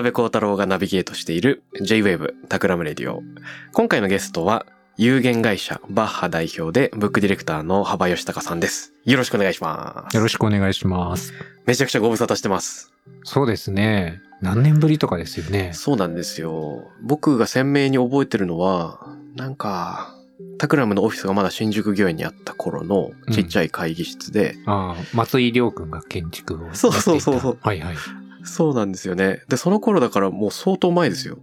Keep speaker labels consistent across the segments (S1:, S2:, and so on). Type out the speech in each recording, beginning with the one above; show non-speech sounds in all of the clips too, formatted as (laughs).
S1: 辺幸太郎がナビゲートしている J-Wave Takram Radio。今回のゲストは有限会社 BACH 代表でブックディレクターの幅允孝さんです。よろしくお願いします。
S2: よろしくお願いします。
S1: めちゃくちゃご無沙汰してます。
S2: そうですね。何年ぶりとかですよね。
S1: そうなんですよ。僕が鮮明に覚えてるのは、なんか、 Takram のオフィスがまだ新宿御苑にあった頃のちっちゃい会議室で、
S2: ああ、松井亮君が建築をやっていた。
S1: そうそうそうそう
S2: はいはい。
S1: そうなんですよね。で、その頃だからもう相当前ですよ。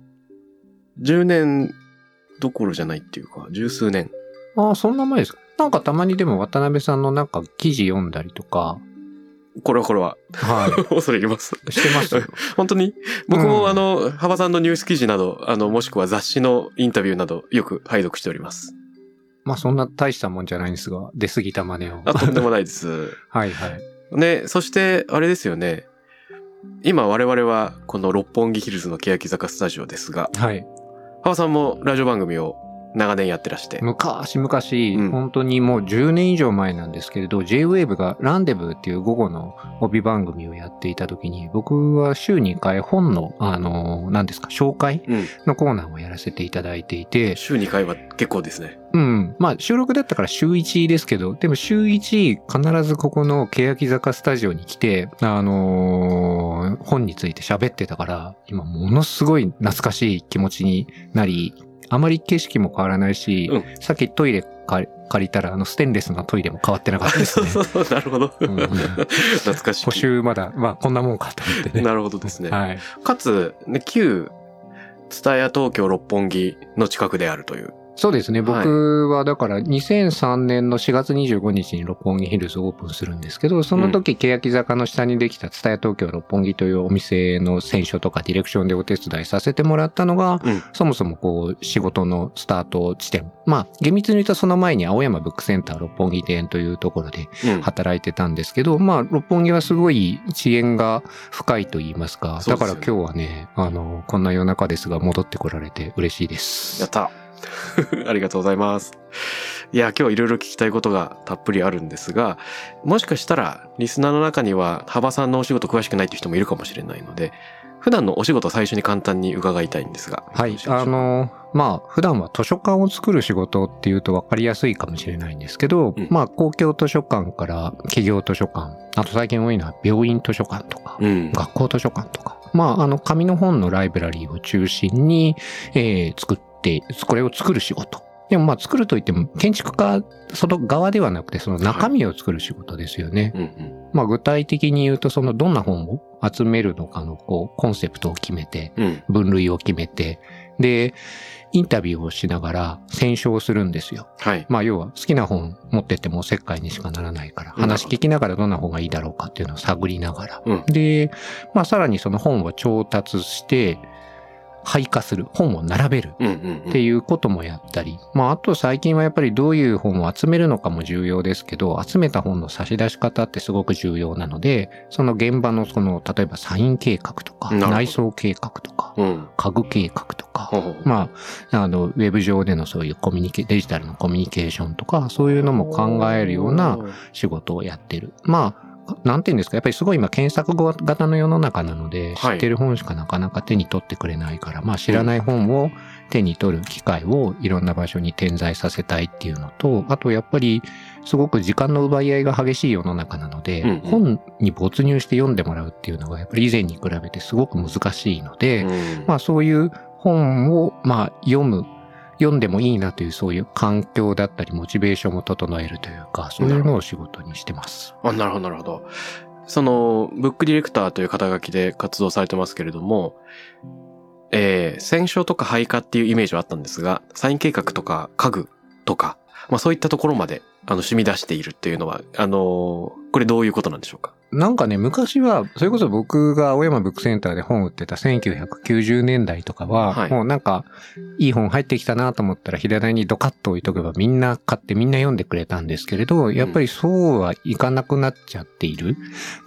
S1: 10年どころじゃないっていうか、十数年。
S2: ああ、そんな前ですか？なんかたまにでも渡辺さんのなんか記事読んだりとか、
S1: これはこれは。
S2: は (laughs)
S1: 恐れ入ります。
S2: い。してますよ。(laughs)
S1: 本当に？僕も、
S2: うん
S1: あの、幅さんのニュース記事など、あの、もしくは雑誌のインタビューなど、よく拝読しております。
S2: まあそんな大したもんじゃないんですが、出過ぎた真似を。
S1: あ、とんでもないです。(laughs)
S2: はいはい。
S1: ね、そして、あれですよね。今我々は、この六本木ヒルズの欅坂スタジオですが、
S2: はい。
S1: 幅さんもラジオ番組を長年やってらして。
S2: 昔々、
S1: うん
S2: 本当にもう10年以上前なんですけれど、J-Wave がランデブーっていう午後の帯番組をやっていた時に、僕は週に1回本の、あの、何ですか、紹介
S1: うん。
S2: のコーナーをやらせていただいていて、
S1: 週2回は結構ですね。
S2: うん。まあ収録だったから週1ですけど、でも週1必ずここの欅坂スタジオに来て、あのー本について喋ってたから、今ものすごい懐かしい気持ちになり、あまり景色も変わらないし、
S1: うん
S2: さっきトイレ借りたら、あのステンレスのトイレも変わってなかったです
S1: そう
S2: ね。
S1: そ (laughs) うそう、なるほど。
S2: うんうん
S1: 懐かしい。
S2: 補修まだ、まあこんなもんかと思ってね。
S1: なるほどですね。
S2: はい。
S1: かつ、ね、旧、ツタヤ東京六本木の近くであるという。
S2: そうですね。
S1: はい
S2: 僕はだから2003年の4月25日に六本木ヒルズをオープンするんですけど、その時、欅坂の下にできた蔦屋東京六本木というお店の選書とかディレクションでお手伝いさせてもらったのが、
S1: うん。
S2: そもそもこう仕事のスタート地点。まあ厳密に言うとその前に青山ブックセンター六本木店というところで
S1: うん。
S2: 働いてたんですけど、まあ六本木はすごい遅延が深いと言いますか、だから今日はね、あの、こんな夜中ですが戻ってこられて嬉しいです。
S1: やった。(laughs) ありがとうございます。いや、今日はいろいろ聞きたいことがたっぷりあるんですが、もしかしたら、リスナーの中には、幅さんのお仕事詳しくないっていう人もいるかもしれないので、普段のお仕事を最初に簡単に伺いたいんですが。
S2: はい。あの、まあ、普段は図書館を作る仕事っていうと分かりやすいかもしれないんですけど、
S1: うん
S2: まあ、公共図書館から企業図書館、あと最近多いのは病院図書館とか、
S1: うん。
S2: 学校図書館とか、まあ、あの、紙の本のライブラリーを中心に、えー作って、これを作る仕事。でもまあ作るといっても建築家その側ではなくてその中身を作る仕事ですよね。
S1: うんうん。
S2: まあ具体的に言うとそのどんな本を集めるのかのこうコンセプトを決めて
S1: うん。
S2: 分類を決めてでインタビューをしながら選書をするんですよ。
S1: はい。
S2: まあ要は好きな本持ってってもおせっかいにしかならないから
S1: うん
S2: 話聞きながらどんな本がいいだろうかっていうのを探りながら。
S1: うん。
S2: で、まあさらにその本を調達して配下する本を並べる。っていうこともやったり、まああと最近はやっぱりどういう本を集めるのかも重要ですけど、集めた本の差し出し方ってすごく重要なので、その現場のその、例えばサイン計画とか、内装計画とか、
S1: うん。
S2: 家具計画とか、まあ、あの、ウェブ上でのそういうコミュニケ、デジタルのコミュニケーションとか、そういうのも考えるような仕事をやってる。まあ、なんていうんですか、やっぱりすごい今検索型の世の中なので、知
S1: はい。
S2: ってる本しかなかなか手に取ってくれないから、まあ知らない本を手に取る機会をいろんな場所に点在させたいっていうのと、あとやっぱりすごく時間の奪い合いが激しい世の中なので、本に没入して読んでもらうっていうのがやっぱり以前に比べてすごく難しいので、
S1: うん。
S2: まあそういう本をまあ読む、読んでもいいなというそういう環境だったりモチベーションを整えるというか、そういうのを仕事にしてます。
S1: あ、なるほど、なるほど。その、ブックディレクターという肩書きで活動されてますけれども、えー、選書とか配下っていうイメージはあったんですが、サイン計画とか家具とか、まあそういったところまで、あの、染み出しているっていうのは、あのーこれどういうことなんでしょうか？
S2: なんかね、昔は、それこそ僕が青山ブックセンターで本を売ってた1990年代とかは、
S1: はい。
S2: もうなんか、いい本入ってきたなと思ったら、平台にドカッと置いとけばみんな買ってみんな読んでくれたんですけれど、やっぱりそうはいかなくなっちゃっている。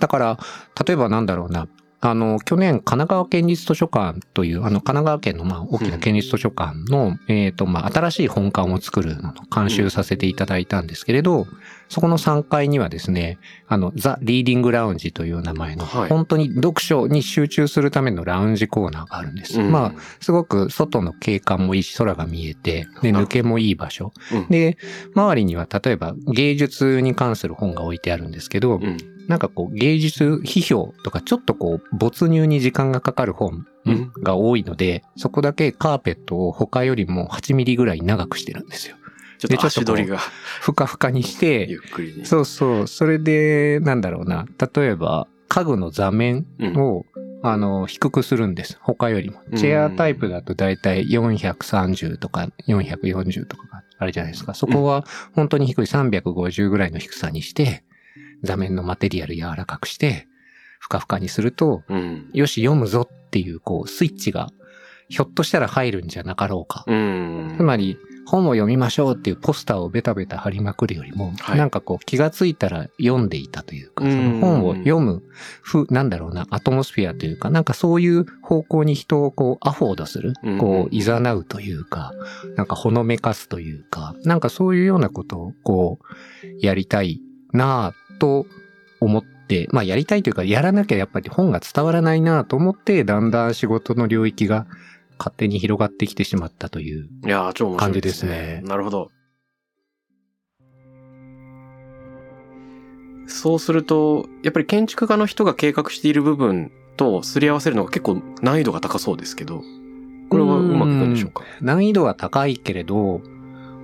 S2: だから、例えばなんだろうな、あの、去年、神奈川県立図書館という、あの、神奈川県の、まあ、大きな県立図書館の、えっ、と、まあ、新しい本館を作るのの監修させていただいたんですけれど、そこの3階にはですね、あの、ザ・リーディングラウンジという名前の、
S1: はい
S2: 本当に読書に集中するためのラウンジコーナーがあるんです。
S1: うん
S2: まあ、すごく外の景観もいいし、空が見えて、で、抜けもいい場所。
S1: うん
S2: で、周りには例えば芸術に関する本が置いてあるんですけど、
S1: うん。
S2: なんかこう芸術批評とかちょっとこう没入に時間がかかる本
S1: うん
S2: が多いので、そこだけカーペットを他よりも8ミリぐらい長くしてるんですよ。
S1: ちょっと
S2: でちょっとこう
S1: 足取りが
S2: ふかふかにして、
S1: ゆっくりに。
S2: そうそう。それで、なんだろうな。例えば、家具の座面
S1: うん。
S2: を、あの、低くするんです。他よりも。チェアタイプだとだいたい430とか440とかがあるじゃないですか。そこは本当に低い350ぐらいの低さにして、座面のマテリアル柔らかくして、ふかふかにすると、
S1: うん。
S2: よし、読むぞっていう、こう、スイッチが、ひょっとしたら入るんじゃなかろうか。
S1: うん。
S2: つまり、本を読みましょうっていうポスターをベタベタ貼りまくるよりも、
S1: はい
S2: なんかこう気がついたら読んでいたというか、
S1: うん
S2: その本を読む、ふ、なんだろうな、アトモスフィアというか、なんかそういう方向に人をこうアフォードする
S1: うん、
S2: こう、誘うというか、なんかほのめかすというか、なんかそういうようなことをこう、やりたいなぁと思って、まあやりたいというか、やらなきゃやっぱり本が伝わらないなぁと思って、だんだん仕事の領域が勝手に広がってきてしまったという
S1: いやー、超面白いですね。
S2: 感じですね
S1: なるほど。そうすると、やっぱり建築家の人が計画している部分とすり合わせるのが結構難易度が高そうですけど、これはうまくいくんでしょうか？
S2: 難易度は高いけれど、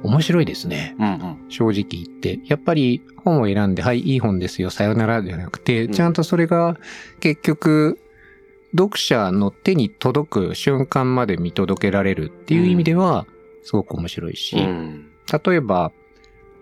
S2: 面白いですね。
S1: うんうん。
S2: 正直言って。やっぱり本を選んで、はい、いい本ですよ、さよならじゃなくて、
S1: うん
S2: ちゃんとそれが結局、読者の手に届く瞬間まで見届けられるっていう意味では、すごく面白いし、
S1: うん。
S2: 例えば、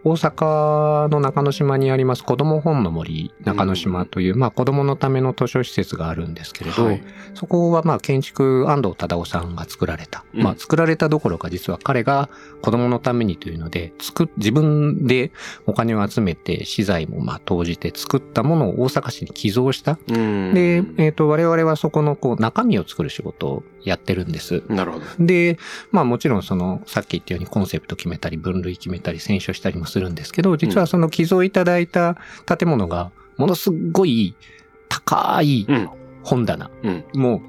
S2: 大阪の中之島にあります子供本の森中之島という、まあ子供のための図書施設があるんですけれど、
S1: はい
S2: そこはまあ建築安藤忠夫さんが作られた。
S1: うん
S2: まあ作られたどころか実は彼が子供のためにというので、作っ、自分でお金を集めて資材もまあ投じて作ったものを大阪市に寄贈した。
S1: うん。
S2: で、えっ、と、我々はそこのこう中身を作る仕事をやってるんです。
S1: なるほど。
S2: で、まあもちろんその、さっき言ったようにコンセプト決めたり、分類決めたり、選書したりもするんですけど、実はその寄贈いただいた建物が、ものすごい高い
S1: うん。
S2: 本棚、
S1: うん。
S2: も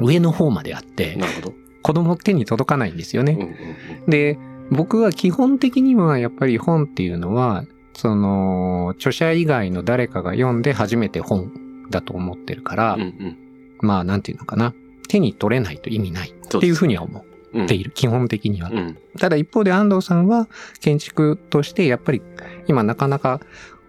S2: う上の方まであって、
S1: なるほど。
S2: 子供手に届かないんですよ
S1: うんう
S2: ね。
S1: ん
S2: で、僕は基本的にはやっぱり本っていうのは、その、著者以外の誰かが読んで初めて本だと思ってるから、
S1: うん。うんうん。
S2: まあなんていうのかな。手に取れないと意味ないっていうふうには思
S1: うん
S2: っている。基本的には。
S1: うん。
S2: ただ一方で安藤さんは建築としてやっぱり今なかなか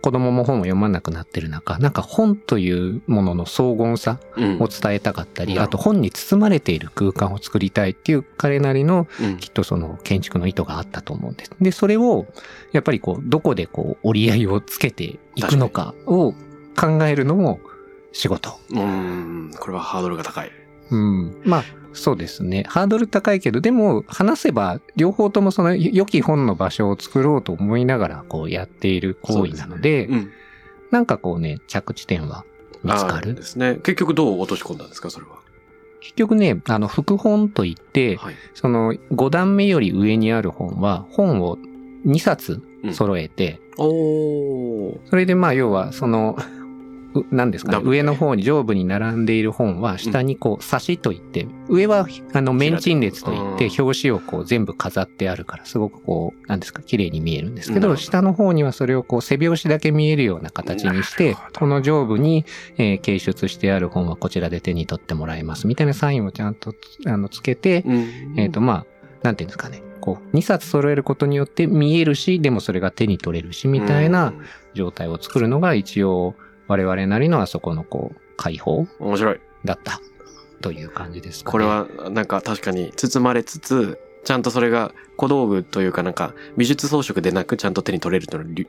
S2: 子供も本を読まなくなってる中、なんか本というものの荘厳さ
S1: うん。
S2: を伝えたかったり、
S1: なるほど
S2: あと本に包まれている空間を作りたいっていう彼なりの
S1: うん
S2: きっとその建築の意図があったと思うんです。で、それをやっぱりこう、どこでこう折り合いをつけていくのかを考えるのも仕事。
S1: うん。これはハードルが高い。
S2: うん。まあ、そうですね。ハードル高いけど、でも話せば、両方ともその良き本の場所を作ろうと思いながら、こうやっている行為なので、
S1: うん。
S2: なんかこうね、着地点は見つかる。
S1: ですね。結局どう落とし込んだんですか、それは？
S2: 結局ね、あの、副本といって、
S1: はい。
S2: その5段目より上にある本は、本を2冊揃えて、
S1: おー。
S2: それでまあ、要は、その、う何ですかね？上の方に上部に並んでいる本は下にこう差しといって、上はあのメンチン列といって
S1: うん。
S2: 表紙をこう全部飾ってあるからすごくこう何ですか？綺麗に見えるんですけど下の方にはそれをこう背表紙だけ見えるような形にしてこの上部に、えー掲出してある本はこちらで手に取ってもらえますみたいなサインをちゃんとつあのつけて、
S1: うん。
S2: えっ、とまあなんていうんですかね？こう、2冊揃えることによって見えるし、でもそれが手に取れるし、みたいな状態を作るのが一応、我々なりのあそこのこう、解放
S1: うん。面白い。
S2: だった。という感じですかね。
S1: これはなんか確かに包まれつつ、ちゃんとそれが小道具というかなんか美術装飾でなくちゃんと手に取れるというのをり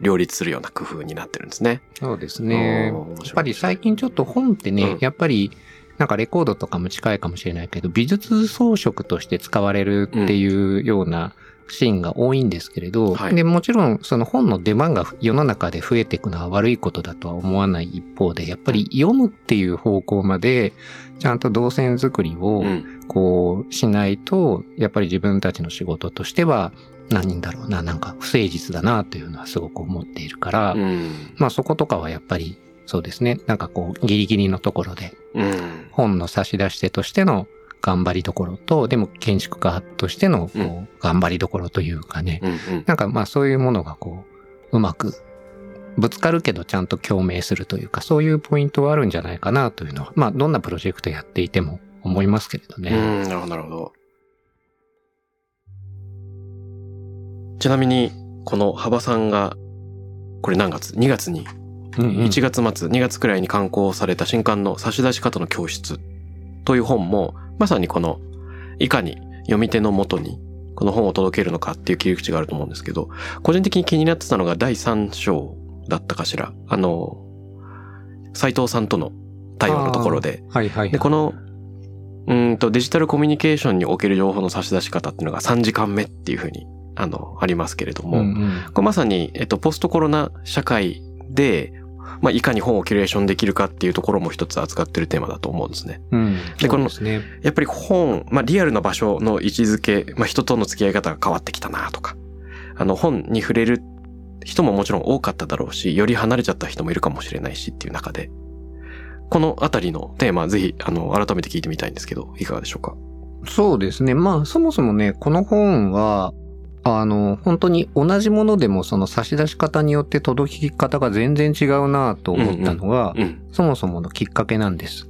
S1: 両立するような工夫になってるんですね。
S2: そうですね。やっぱり最近ちょっと本ってね、
S1: うん
S2: やっぱり、なんかレコードとかも近いかもしれないけど、美術装飾として使われるっていうようなシーンが多いんですけれど、
S1: はい
S2: で、もちろんその本の出番が世の中で増えていくのは悪いことだとは思わない一方で、やっぱり読むっていう方向まで、ちゃんと動線作りを
S1: うん。
S2: こうしないと、やっぱり自分たちの仕事としては、何だろうな、なんか不誠実だなというのはすごく思っているから、
S1: うん。
S2: まあそことかはやっぱりそうですね。なんかこうギリギリのところで
S1: うん。
S2: 本の差し出し手としての頑張りどころと、でも建築家としてのこう、
S1: うん
S2: 頑張りどころというかね。
S1: うん。うん。
S2: なんかまあそういうものがこう、うまくぶつかるけどちゃんと共鳴するというか、そういうポイントはあるんじゃないかなというのは、まあどんなプロジェクトやっていても思いますけれどね。
S1: うん、なるほど、なるほど。ちなみに、この幅さんが、これ何月 ?2 月に、
S2: うんうん
S1: 1月末、2月くらいに刊行された新刊の差し出し方の教室という本も、まさにこの、いかに読み手のもとに、この本を届けるのかっていう切り口があると思うんですけど、個人的に気になってたのが第3章だったかしら。あの、斉藤さんとの対話のところで、
S2: はいはいはい。
S1: で、この、うーんと、デジタルコミュニケーションにおける情報の差し出し方っていうのが3時間目っていうふうに、あの、ありますけれども、
S2: うんうん
S1: これまさに、えっと、ポストコロナ社会で、まあ、いかに本をキュレーションできるかっていうところも一つ扱ってるテーマだと思うんですね。
S2: うん。
S1: でこの
S2: ね。
S1: やっぱり本、まあ、リアルな場所の位置づけ、まあ、人との付き合い方が変わってきたなとか、あの、本に触れる人ももちろん多かっただろうし、より離れちゃった人もいるかもしれないしっていう中で、このあたりのテーマ、ぜひ、あの、改めて聞いてみたいんですけど、いかがでしょうか？
S2: そうですね。まあ、そもそもね、この本は、あの、本当に同じものでもその差し出し方によって届き方が全然違うなと思ったのが、
S1: うん。
S2: そもそものきっかけなんです。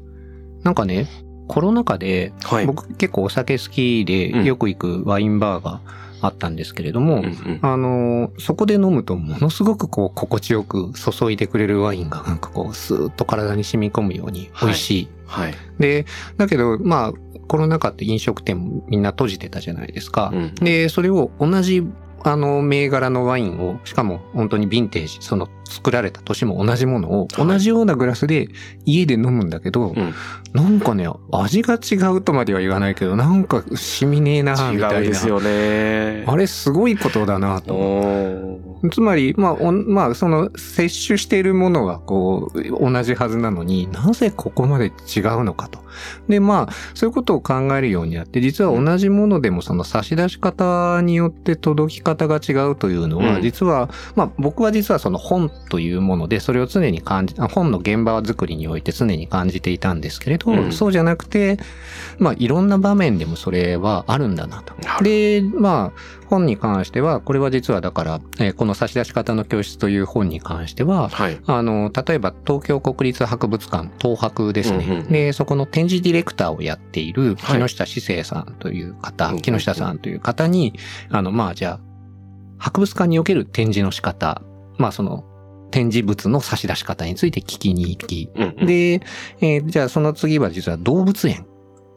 S2: なんかね、コロナ禍で、
S1: はい。
S2: 僕結構お酒好き
S1: うん
S2: でよく行くワインバーがあったんですけれども、
S1: うんうん
S2: あの、そこで飲むとものすごくこう心地よく注いでくれるワインがなんかこうスーッと体に染み込むように美味しい。
S1: はい。
S2: で、だけどまあコロナ禍って飲食店もみんな閉じてたじゃないですか。
S1: うん
S2: で、それを同じあの銘柄のワインを、しかも本当にヴィンテージ、その作られた年も同じものを
S1: はい。
S2: 同じようなグラスで家で飲むんだけど、
S1: うん
S2: なんかね、味が違うとまでは言わないけど、なんか染みねえな、みたいな。
S1: 違うですよね。
S2: あれすごいことだなと。つまり、まあ、おんまあ、その、摂取しているものは、こう、同じはずなのになぜここまで違うのかと。で、まあ、そういうことを考えるようになって、実は同じものでも、その差し出し方によって届き方が違うというのは、
S1: うん
S2: 実は、まあ、僕は実はその本というもので、それを常に感じ、あ本の現場作りにおいて常に感じていたんですけれど、
S1: うん
S2: そうじゃなくて、まあ、いろんな場面でもそれはあるんだなと。で、まあ、本に関しては、これは実はだから、えーこの差し出し方の教室という本に関しては、
S1: はい。
S2: あの、例えば東京国立博物館、東博ですね。
S1: うんうん
S2: で、そこの展示ディレクターをやっている
S1: はい
S2: 木下志生さんという方、
S1: うんうん
S2: 木下さんという方に、あの、まあじゃあ、博物館における展示の仕方、まあその、展示物の差し出し方について聞きに行き、
S1: うんうん、
S2: で、えーじゃあその次は実は動物園。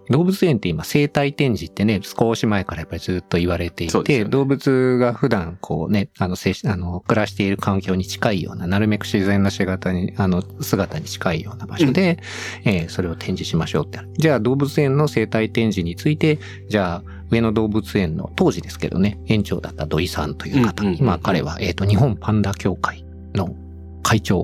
S2: 動物園って今生態展示ってね、少し前からやっぱりずっと言われていて、
S1: ね。
S2: 動物が普段こうね、あの、せあの、暮らしている環境に近いような、なるべく自然な姿に、あの、姿に近いような場所で、えーそれを展示しましょうって。じゃあ動物園の生態展示について、じゃあ上野動物園の当時ですけどね、園長だった土井さんという方、
S1: うんうんうん
S2: 今彼は、えっ、と、日本パンダ協会の会長、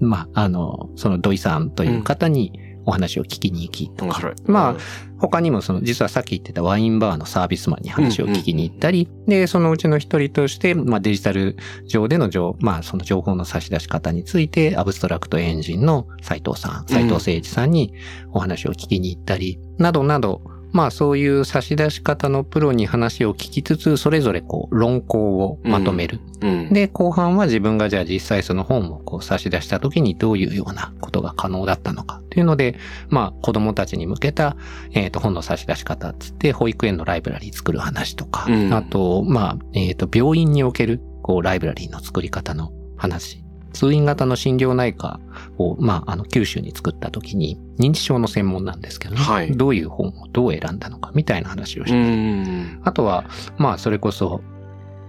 S2: まあ、あの、その土井さんという方にお話を聞きに行きとか、
S1: 面白い。
S2: まあ、他にもその、実はさっき言ってたワインバーのサービスマンに話を聞きに行ったり、で、そのうちの一人として、まあデジタル上での情、まあその情報の差し出し方について、アブストラクトエンジンの斉藤さん、斉藤誠一さんにお話を聞きに行ったり、などなどまあそういう差し出し方のプロに話を聞きつつ、それぞれこう論考をまとめる。
S1: うん。
S2: で、後半は自分がじゃあ実際その本をこう差し出した時にどういうようなことが可能だったのかっていうので、まあ子供たちに向けた、えっ、と本の差し出し方っつって保育園のライブラリー作る話とか、
S1: うん
S2: あと、まあ、えっ、と病院におけるこうライブラリーの作り方の話。通院型の心療内科を、まあ、あの、九州に作った時に、認知症の専門なんですけどね、
S1: はい。
S2: どういう本をどう選んだのかみたいな話をし
S1: う
S2: て
S1: ん。
S2: あとは、まあ、それこそ、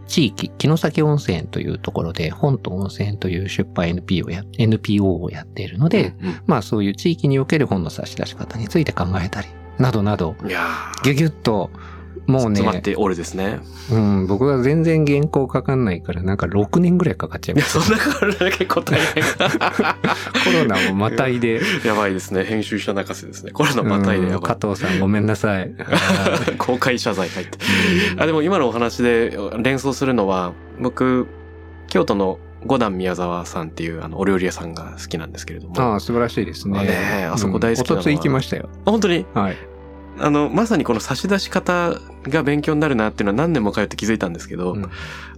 S2: 地域、城崎温泉というところで、本と温泉という出版 NPO をや NPO をやっているので、まあ、そういう地域における本の差し出し方について考えたり、などなど、ぎゅぎゅっと、もうね
S1: 詰、まっておるですね。
S2: うん、僕は全然原稿かかんないから、なんか6年ぐらいかかっちゃい
S1: いや、
S2: ます。
S1: そんな変わらない結構大変。(laughs)
S2: コロナをまたいで、(laughs)
S1: やばいですね。編集者泣かせですね。これのまたいでや
S2: うん
S1: ばい。
S2: 加藤さんごめんなさい。(laughs)
S1: 公開謝罪入って。あ、でも今のお話で連想するのは、僕、京都の五段宮沢さんっていうあのお料理屋さんが好きなんですけれども。
S2: ああ、素晴らしいですね。
S1: あねえあそこ大好きなのは
S2: うんおとつい行きましたよ。
S1: 本当に？
S2: はい。
S1: あの、まさにこの差し出し方が勉強になるなっていうのは何年も通って気づいたんですけど、
S2: うん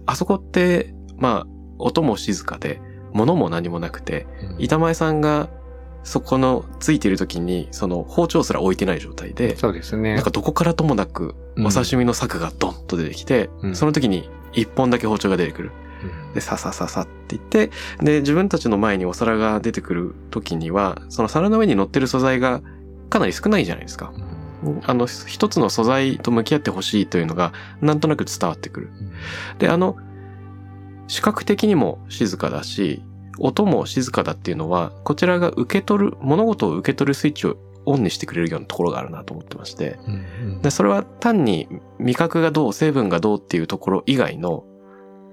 S1: あそこって、まあ、音も静かで、物も何もなくて、板前さんがそこのついてる時に、その包丁すら置いてない状態で、
S2: そうですね。
S1: なんかどこからともなく
S2: うん
S1: お刺身の柵がドンと出てきて、
S2: うん
S1: その時に一本だけ包丁が出てくる。
S2: うん
S1: で、ささささって言って、で、自分たちの前にお皿が出てくる時には、その皿の上に乗ってる素材がかなり少ないじゃないですか。あの、一つの素材と向き合ってほしいというのが、なんとなく伝わってくる。で、あの、視覚的にも静かだし、音も静かだっていうのは、こちらが受け取る、物事を受け取るスイッチをオンにしてくれるようなところがあるなと思ってまして。で、それは単に味覚がどう、成分がどうっていうところ以外の、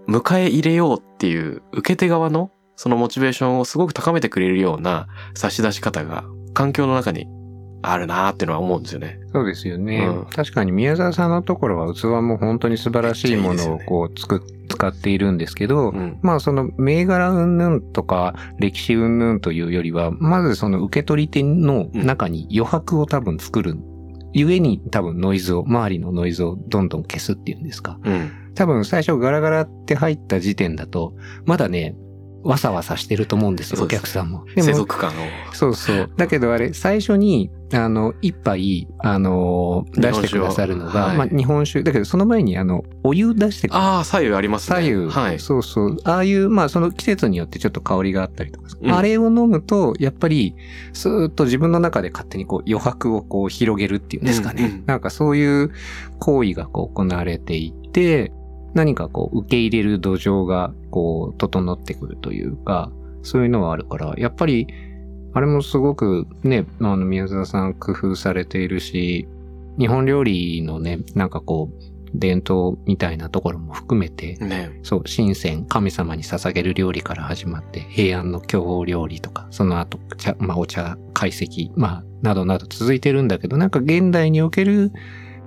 S1: 迎え入れようっていう受け手側の、そのモチベーションをすごく高めてくれるような差し出し方が環境の中にあるなーってのは思うんですよね。
S2: そうですよね、
S1: うん
S2: 確かに宮沢さんのところは器も本当に素晴らしいものをこう作っ使っているんですけど、
S1: うん。
S2: まあその銘柄云々とか歴史云々というよりは、まずその受け取り手の中に余白を多分作る。ゆえに多分ノイズを、周りのノイズをどんどん消すっていうんですか。
S1: うん。
S2: 多分最初ガラガラって入った時点だと、まだね、わさわさしてると思うんですよ、お客さんも。
S1: 世俗感を。
S2: そうそう。だけどあれ、最初に、あの、一杯、あの、出してくださるのが、
S1: 日本酒をはい
S2: まあ、日本酒。だけど、その前に、あの、お湯出してくれる。
S1: ああ、左右ありますね。
S2: 左右。
S1: はい。
S2: そうそう。ああいう、まあ、その季節によってちょっと香りがあったりとか。
S1: うん
S2: あれを飲むと、やっぱり、スーッと自分の中で勝手にこう余白をこう広げるっていうんですかね。
S1: うんうん
S2: なんかそういう行為がこう行われていて、何かこう受け入れる土壌がこう整ってくるというか、そういうのはあるから、やっぱり、あれもすごくね、あの宮沢さん工夫されているし、日本料理のね、なんかこう、伝統みたいなところも含めて、
S1: ね。
S2: そう、神仙、神様に捧げる料理から始まって、平安の巨峰料理とか、その後、茶、まあ、お茶、懐石、まあ、などなど続いてるんだけど、なんか現代における、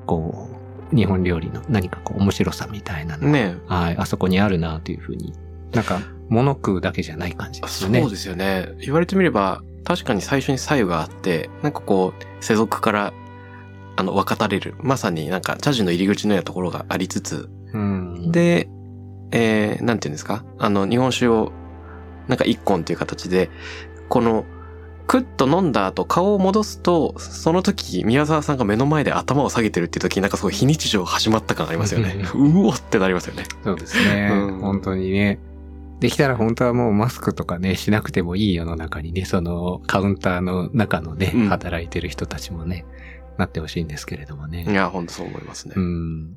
S2: こう、日本料理の何かこう、面白さみたいなのが、
S1: ね
S2: はい、あそこにあるなというふうに、なんか、物食うだけじゃない感じですよね。
S1: そうですよね。言われてみれば、確かに最初に左右があって、なんかこう、世俗から、あの、分かたれる。まさになんか、茶事の入り口のようなところがありつつ、
S2: うん。
S1: で、えー、なんていうんですか？あの、日本酒を、なんか一本っていう形で、この、クッと飲んだ後顔を戻すと、その時、宮沢さんが目の前で頭を下げてるっていう時になんかすごい非日常始まった感ありますよね。うおってなりますよね。
S2: そうですね。
S1: うん
S2: 本当にね。できたら本当はもうマスクとかね、しなくてもいい世の中にね、そのカウンターの中のね、
S1: うん
S2: 働いてる人たちもね、なってほしいんですけれどもね。
S1: いや、ほんとそう思いますね。
S2: うん。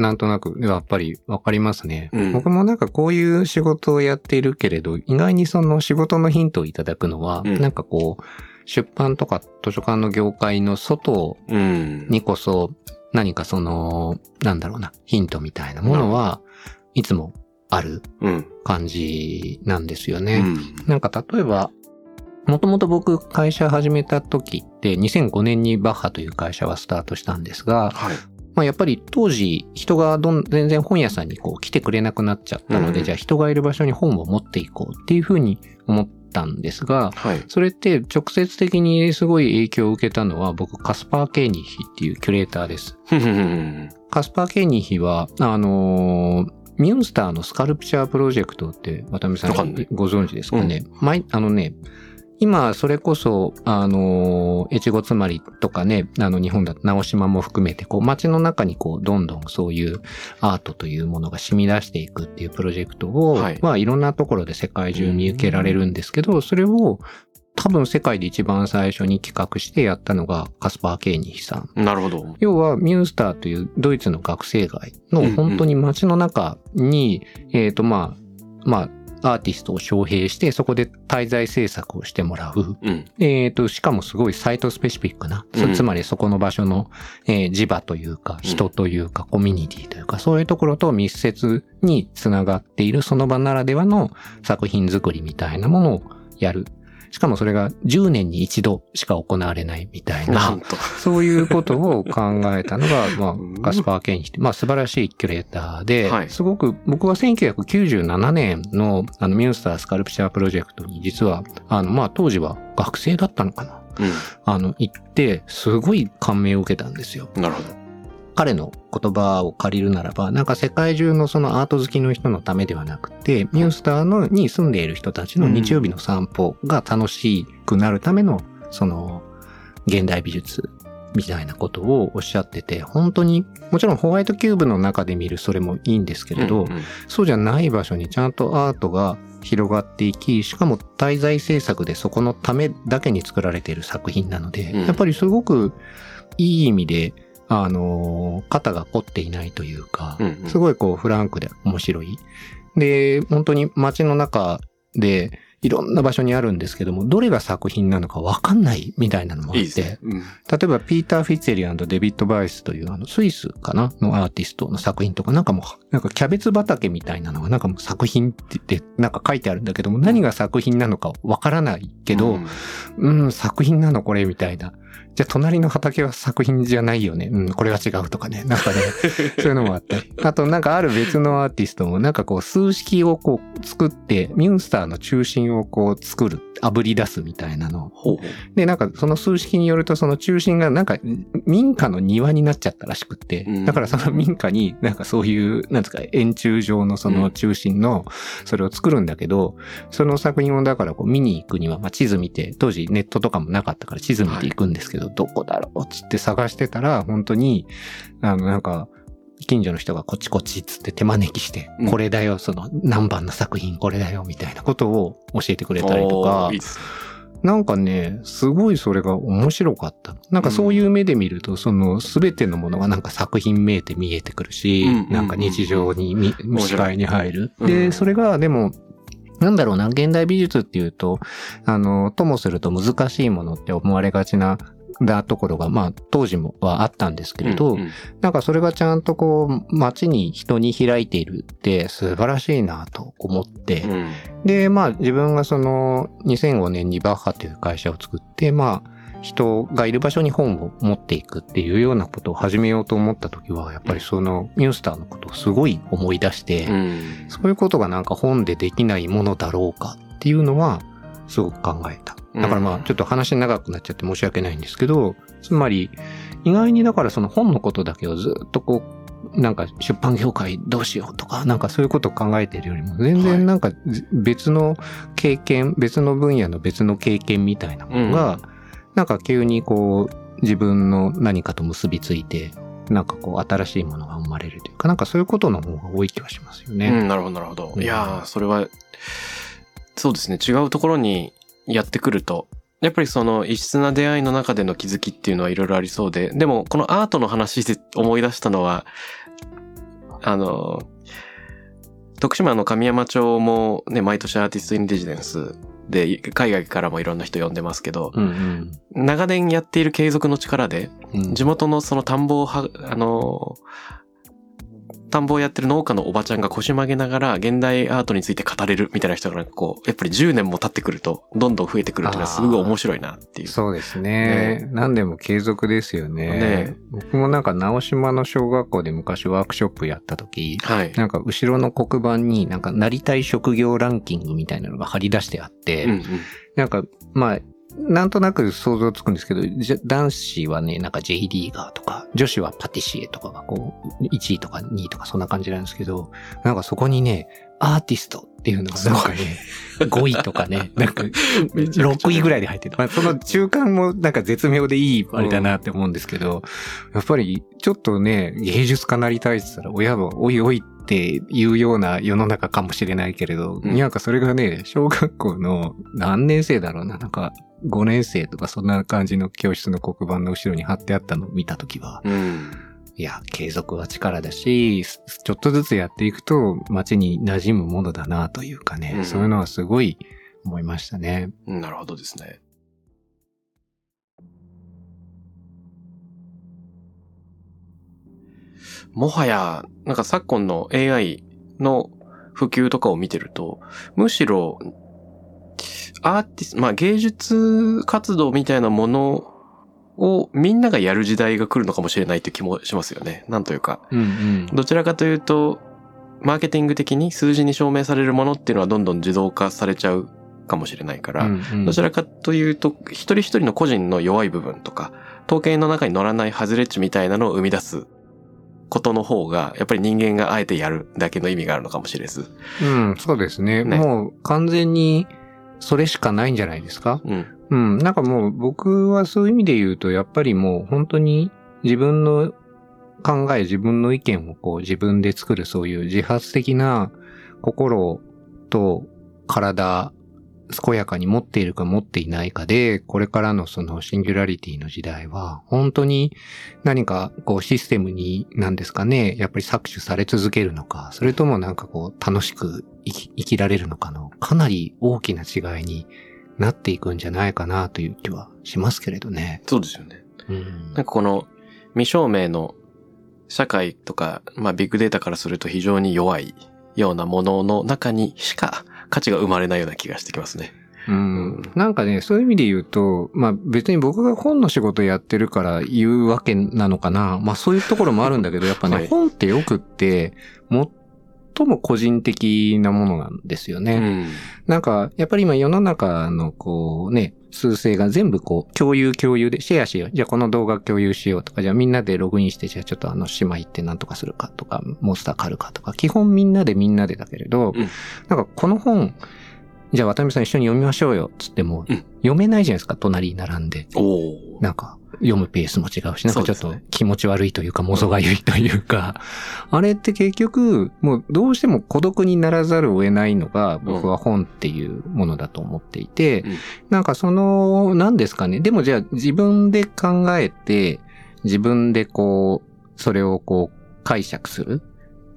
S2: なんとなく、やっぱりわかりますね、
S1: うん
S2: 僕もなんかこういう仕事をやっているけれど、意外にその仕事のヒントをいただくのは、
S1: うん
S2: なんかこう、出版とか図書館の業界の外
S1: うん。
S2: にこそ、何かその、なんだろうな、ヒントみたいなものは、いつもある
S1: うん。
S2: 感じなんですよね。
S1: うん。
S2: なんか例えば、もともと僕会社始めた時って2005年にバッハという会社はスタートしたんですが、
S1: はい。
S2: まあやっぱり当時人がどん全然本屋さんにこう来てくれなくなっちゃったので、
S1: うん。
S2: じゃあ人がいる場所に本を持っていこうっていうふうに思っったんですが、
S1: はい。
S2: それって直接的にすごい影響を受けたのは僕カスパー・ケーニヒっていうキュレーターです。カスパー・ケーニヒは、あのーミュンスターのスカルプチャープロジェクトって渡辺さんご存知ですかね、毎あのね、今、それこそ、あのー、越後妻有とかね、あの、日本だと直島も含めて、こう、街の中にこう、どんどんそういうアートというものが染み出していくっていうプロジェクトを、
S1: はい
S2: まあ、いろんなところで世界中見受けられるんですけど、それを、多分世界で一番最初に企画してやったのがカスパー・ケーニヒさん。
S1: なるほど。
S2: 要はミュンスターというドイツの学生街の
S1: うんうん
S2: 本当に街の中に、えっ、とまあ、まあ、アーティストを招聘して、そこで滞在制作をしてもらう。
S1: うん。
S2: えっ、と、しかもすごいサイトスペシフィックな、そ
S1: うん
S2: つまりそこの場所の、えー磁場というか、人というか、コミュニティというか、そういうところと密接につながっているその場ならではの作品作りみたいなものをやる。しかもそれが10年に一度しか行われないみたいな。そういうことを考えたのが、(laughs) ま
S1: うん
S2: あ、ガスパー・ケンヒまあ素晴らしいキュレーターで、
S1: はい
S2: すごく僕は1997年のあのミュンスタースカルプチャープロジェクトに実は、あの、まあ当時は学生だったのかな。あの、行って、すごい感銘を受けたんですよ。
S1: うん。なるほど。
S2: 彼の言葉を借りるならば、なんか世界中のそのアート好きの人のためではなくて、ミュンスターのに住んでいる人たちの日曜日の散歩が楽しくなるための、その、現代美術みたいなことをおっしゃってて、本当に、もちろんホワイトキューブの中で見るそれもいいんですけれど、
S1: うんうん。
S2: そうじゃない場所にちゃんとアートが広がっていき、しかも滞在制作でそこのためだけに作られている作品なので、
S1: うん。
S2: やっぱりすごくいい意味で、あのー肩が凝っていないというか、
S1: うんうん
S2: すごいこうフランクで面白い。で、本当に街の中でいろんな場所にあるんですけども、どれが作品なのかわかんないみたいなのもあって、
S1: いいですね。うん
S2: 例えば、ピーター・フィッツェリーデビッド・バイスという、あの、スイスかなのアーティストの作品とか、なんかもう、なんかキャベツ畑みたいなのが、なんかもう作品って言って、なんか書いてあるんだけども、何が作品なのかわからないけど、
S1: うん
S2: うん、作品なのこれみたいな。じゃあ、隣の畑は作品じゃないよね。うん、これは違うとかね。なんかね、(laughs) そういうのもあったり。あと、なんかある別のアーティストも、なんかこう、数式をこう、作って、ミュンスターの中心をこう、作る、炙り出すみたいなの。を
S1: ほうほう。
S2: で、なんかその数式によるとその中心がなんか民家の庭になっちゃったらしくって、
S1: うん。
S2: だからその民家になんかそういう、なんですか、円柱状のその中心のそれを作るんだけど、その作品をだからこう見に行くには、まあ、地図見て、当時ネットとかもなかったから地図見て行くんですけど、どこだろうっつって探してたら、本当に、あのなんか、近所の人がこっちこっちっつって手招きして、
S1: うん。
S2: これだよ、その何番の作品これだよ、みたいなことを教えてくれたりとかなんかね、すごいそれが面白かった。なんかそういう目で見ると、その全てのものがなんか作品名で見えてくるし、なんか日常に視界に入る。
S1: うん。
S2: で、それがでも、なんだろうな、現代美術っていうと、あの、ともすると難しいものって思われがちな、だところが、まあ、当時もはあったんですけれど、
S1: うんうん。
S2: なんかそれがちゃんとこう、街に人に開いているって素晴らしいなと思って、
S1: うん。
S2: で、まあ自分がその2005年にバッハという会社を作って、まあ人がいる場所に本を持っていくっていうようなことを始めようと思った時は、やっぱりそのミュンスターのことをすごい思い出して、
S1: うん。
S2: そういうことがなんか本でできないものだろうかっていうのはすごく考えた。だからまあちょっと話長くなっちゃって申し訳ないんですけど、つまり意外にだからその本のことだけをずっとこう、なんか出版業界どうしようとか、なんかそういうことを考えているよりも、全
S1: はい
S2: 然なんか別の経験、別の分野の別の経験みたいなものが、なんか急にこう自分の何かと結びついて、なんかこう新しいものが生まれるというか、なんかそういうことの方が多い気はしますよね。
S1: うん、なるほど、なるほど。
S2: うん
S1: いやー、それは、そうですね。違うところにやってくると、やっぱりその異質な出会いの中での気づきっていうのはいろいろありそうで、でもこのアートの話で思い出したのは、あの、徳島の神山町もね、毎年アーティストインレジデンスで、海外からもいろんな人呼んでますけど、
S2: うん。
S1: 長年やっている継続の力で、
S2: うん。
S1: 地元のその田んぼをは、あの、田んぼをやってる農家のおばちゃんが腰曲げながら現代アートについて語れるみたいな人がなんかこう、やっぱり10年も経ってくると、どんどん増えてくるっていうのはすごい面白いなっていう。
S2: そうですね。何でも継続ですよね。
S1: ね
S2: 僕もなんか直島の小学校で昔ワークショップやった時、
S1: はい。
S2: なんか後ろの黒板になんかなりたい職業ランキングみたいなのが貼り出してあって、
S1: うんうん。
S2: なんかまあ、なんとなく想像つくんですけど、じゃ男子はね、なんか J リーガーとか、女子はパティシエとかがこう、1位とか2位とかそんな感じなんですけど、なんかそこにね、アーティストっていうのがなんかね、5位とかね、(laughs) なんか6位ぐらいで入ってる。まあ、その中間もなんか絶妙でいいあれだなって思うんですけど、やっぱりちょっとね、芸術家なりたいって言ったら親はおいおいっていうような世の中かもしれないけれど、
S1: うん
S2: なんかそれがね、小学校の何年生だろうな、なんか5年生とかそんな感じの教室の黒板の後ろに貼ってあったのを見たときは、
S1: うん。
S2: いや、継続は力だし、すちょっとずつやっていくと街に馴染むものだなというかね、
S1: うん
S2: そういうのはすごい思いましたね。
S1: なるほどですね。もはや、なんか昨今の AI の普及とかを見てると、むしろ、アーティスト、まあ芸術活動みたいなものをみんながやる時代が来るのかもしれないって気もしますよね。なんというか。
S2: うんうん。
S1: どちらかというと、マーケティング的に数字に証明されるものっていうのはどんどん自動化されちゃうかもしれないから、
S2: うんうん
S1: どちらかというと、一人一人の個人の弱い部分とか、統計の中に乗らない外れ値みたいなのを生み出すことの方が、やっぱり人間があえてやるだけの意味があるのかもしれず。
S2: うん、そうですね。
S1: ね
S2: もう完全にそれしかないんじゃないですか？
S1: うん。
S2: うん、なんかもう僕はそういう意味で言うと、やっぱりもう本当に自分の考え、自分の意見をこう自分で作るそういう自発的な心と体、健やかに持っているか持っていないかで、これからのそのシンギュラリティの時代は、本当に何かこうシステムに何ですかね、やっぱり搾取され続けるのか、それともなんかこう楽しく生き生きられるのかの、かなり大きな違いになっていくんじゃないかなという気はしますけれどね。
S1: そうですよね。
S2: うん
S1: なんかこの未証明の社会とか、まあビッグデータからすると非常に弱いようなものの中にしか価値が生まれないような気がしてきますね。
S2: うんなんかね、そういう意味で言うと、まあ別に僕が本の仕事やってるから言うわけなのかな。まあそういうところもあるんだけど、(laughs) やっぱね、
S1: はい
S2: 本ってよくって、最も個人的なものなんですよね。
S1: うん。
S2: なんか、やっぱり今世の中のこうね、数勢が全部こう、共有共有でシェアしよう。じゃあこの動画共有しようとか、じゃあみんなでログインして、じゃあちょっとあの姉妹ってなんとかするかとか、モンスター狩るかとか、基本みんなでみんなでだけれど、
S1: うん
S2: なんかこの本、じゃあ渡辺さん一緒に読みましょうよ、つっても、
S1: うん
S2: 読めないじゃないですか、隣に並んで。なんか、読むペースも違うし、なんかちょっと気持ち悪いというか、もぞがゆいというか、あれって結局、もうどうしても孤独にならざるを得ないのが、僕は本っていうものだと思っていて、
S1: うん。
S2: なんかその、何ですかね。でもじゃあ自分で考えて、自分でこう、それをこう解釈する。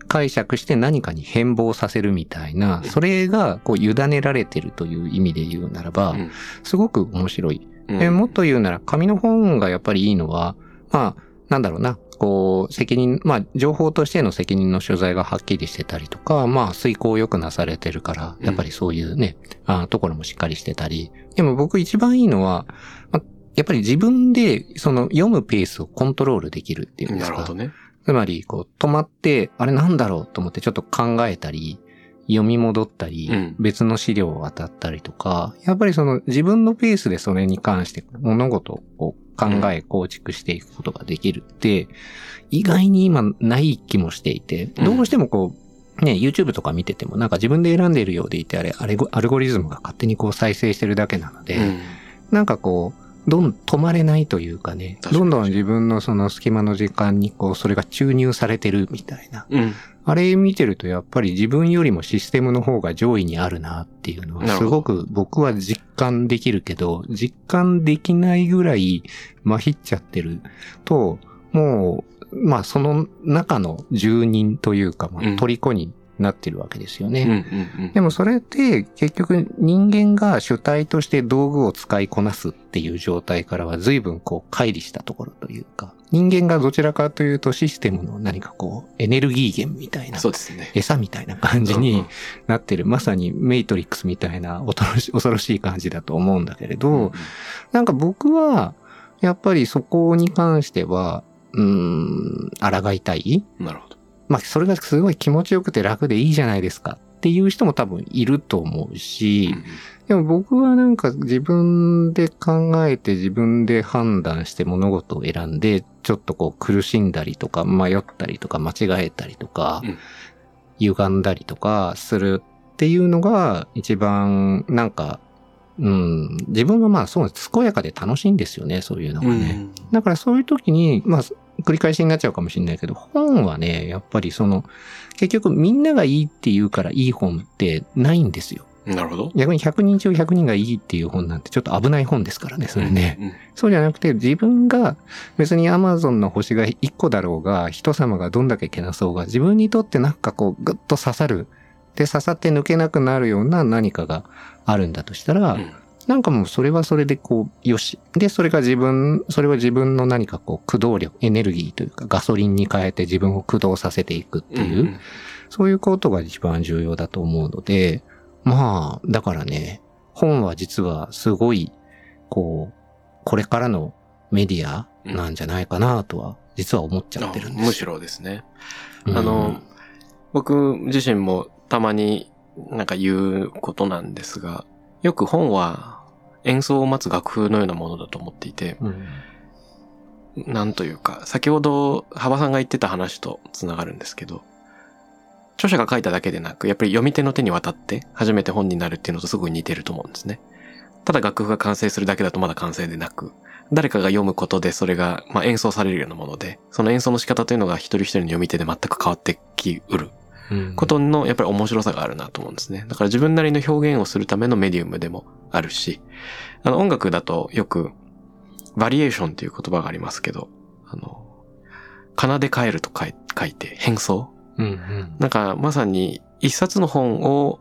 S2: 解釈して何かに変貌させるみたいな、それがこう委ねられてるという意味で言うならば、
S1: うん。
S2: すごく面白い
S1: うん
S2: えーもっと言うなら、紙の本がやっぱりいいのは、まあ、なんだろうな、こう、責任、まあ、情報としての責任の所在がはっきりしてたりとか、まあ、遂行をよくなされてるから、やっぱりそういうね、あところもしっかりしてたり。でも僕一番いいのは、まあ、やっぱり自分で、その読むペースをコントロールできるっていうんですか。
S1: なるほどね。
S2: つまり、こう、止まって、あれなんだろうと思ってちょっと考えたり、読み戻ったり、
S1: うん
S2: 別の資料を渡ったりとか、やっぱりその自分のペースでそれに関して物事を考え、構築していくことができるって、意外に今ない気もしていて、
S1: うん
S2: どうしてもこう、ね、YouTube とか見ててもなんか自分で選んでいるようでいて、あれ、あれアルゴリズムが勝手にこう再生してるだけなので、
S1: うん
S2: なんかこう、どんどん止まれないというかね、どんどん自分のその隙間の時間にこう、それが注入されてるみたいな。
S1: うん。
S2: あれ見てるとやっぱり自分よりもシステムの方が上位にあるなっていうのはすごく僕は実感できるけど、実感できないぐらいまひっちゃってると、もう、まあその中の住人というか、ま
S1: うん。
S2: あ虜になってるわけですよね。でもそれって結局人間が主体として道具を使いこなすっていう状態からは随分こう乖離したところというか、人間がどちらかというとシステムの何かこうエネルギー源みたいな
S1: そうですね。
S2: 餌みたいな感じに
S1: ん
S2: なってる、まさにメイトリックスみたいな恐ろし恐ろしい感じだと思うんだけれど、なんか僕は、やっぱりそこに関しては、うーん、抗いたい
S1: なるほど。
S2: まあ、それがすごい気持ちよくて楽でいいじゃないですかっていう人も多分いると思うし、でも僕はなんか自分で考えて自分で判断して物事を選んで、ちょっとこう苦しんだりとか迷ったりとか間違えたりとか、
S1: うん
S2: 歪んだりとかするっていうのが一番なんか、うん、自分はまあそう。健やかで楽しいんですよね、そういうのが
S1: うん
S2: ね。だからそういう時に、まあ、繰り返しになっちゃうかもしれないけど、本はね、やっぱりその、結局みんながいいって言うからいい本ってないんですよ。
S1: なるほど。
S2: 逆に100人中100人がいいっていう本なんてちょっと危ない本ですからね、それね。
S1: うんうん
S2: そうじゃなくて自分が別に Amazon の星が1個だろうが、人様がどんだけけなそうが、自分にとってなんかこうグッと刺さる。で、刺さって抜けなくなるような何かがあるんだとしたら、
S1: うん
S2: なんかもうそれはそれでこう、よし。で、それが自分、それは自分の何かこう、駆動力、エネルギーというかガソリンに変えて自分を駆動させていくっていう、
S1: うんうん
S2: そういうことが一番重要だと思うので、まあ、だからね、本は実はすごい、こう、これからのメディアなんじゃないかなとは、実は思っちゃってるんです。
S1: むしろですね。
S2: うん
S1: あの、僕自身もたまになんか言うことなんですが、よく本は演奏を待つ楽譜のようなものだと思っていて、
S2: うん
S1: なんというか、先ほど幅さんが言ってた話とつながるんですけど、著者が書いただけでなく、やっぱり読み手の手に渡って初めて本になるっていうのとすごく似てると思うんですね。ただ楽譜が完成するだけだとまだ完成でなく、誰かが読むことでそれが、まあ、演奏されるようなもので、その演奏の仕方というのが一人一人の読み手で全く変わってきうる
S2: うん
S1: ことのやっぱり面白さがあるなと思うんですね。だから自分なりの表現をするためのメディウムでもあるし、あの音楽だとよくバリエーションっていう言葉がありますけど、あの、奏で変えると書い書いて変奏
S2: うんうん
S1: なんかまさに一冊の本を